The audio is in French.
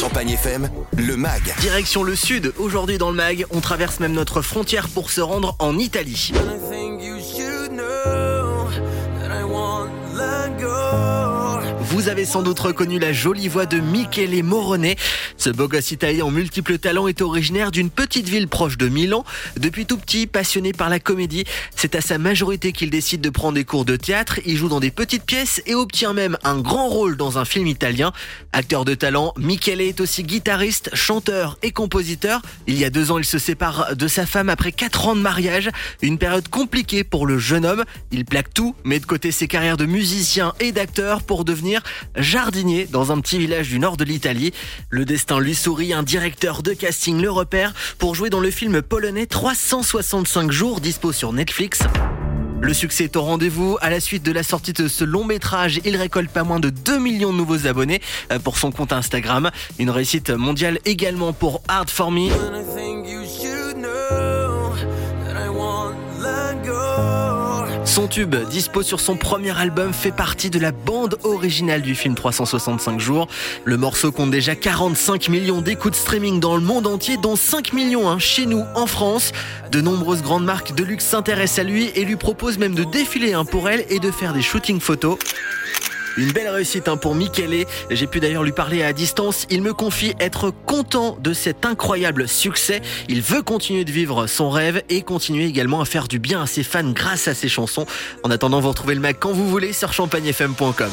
Champagne FM, le MAG. Direction le sud, aujourd'hui dans le MAG, on traverse même notre frontière pour se rendre en Italie. Vous avez sans doute reconnu la jolie voix de Michele Morone. Ce beau gosse italien en multiples talents est originaire d'une petite ville proche de Milan. Depuis tout petit, passionné par la comédie, c'est à sa majorité qu'il décide de prendre des cours de théâtre. Il joue dans des petites pièces et obtient même un grand rôle dans un film italien. Acteur de talent, Michele est aussi guitariste, chanteur et compositeur. Il y a deux ans, il se sépare de sa femme après quatre ans de mariage. Une période compliquée pour le jeune homme. Il plaque tout, met de côté ses carrières de musicien et d'acteur pour devenir jardinier dans un petit village du nord de l'Italie. Le destin lui sourit, un directeur de casting le repère pour jouer dans le film polonais 365 jours dispo sur Netflix. Le succès est au rendez-vous. À la suite de la sortie de ce long métrage, il récolte pas moins de 2 millions de nouveaux abonnés euh, pour son compte Instagram. Une réussite mondiale également pour Hard For Me. Son tube, dispo sur son premier album, fait partie de la bande originale du film 365 jours. Le morceau compte déjà 45 millions d'écoutes streaming dans le monde entier, dont 5 millions hein, chez nous en France. De nombreuses grandes marques de luxe s'intéressent à lui et lui proposent même de défiler hein, pour elle et de faire des shootings photos. Une belle réussite hein, pour Michele. J'ai pu d'ailleurs lui parler à distance. Il me confie être content de cet incroyable succès. Il veut continuer de vivre son rêve et continuer également à faire du bien à ses fans grâce à ses chansons. En attendant, vous retrouvez le Mac quand vous voulez sur champagnefm.com.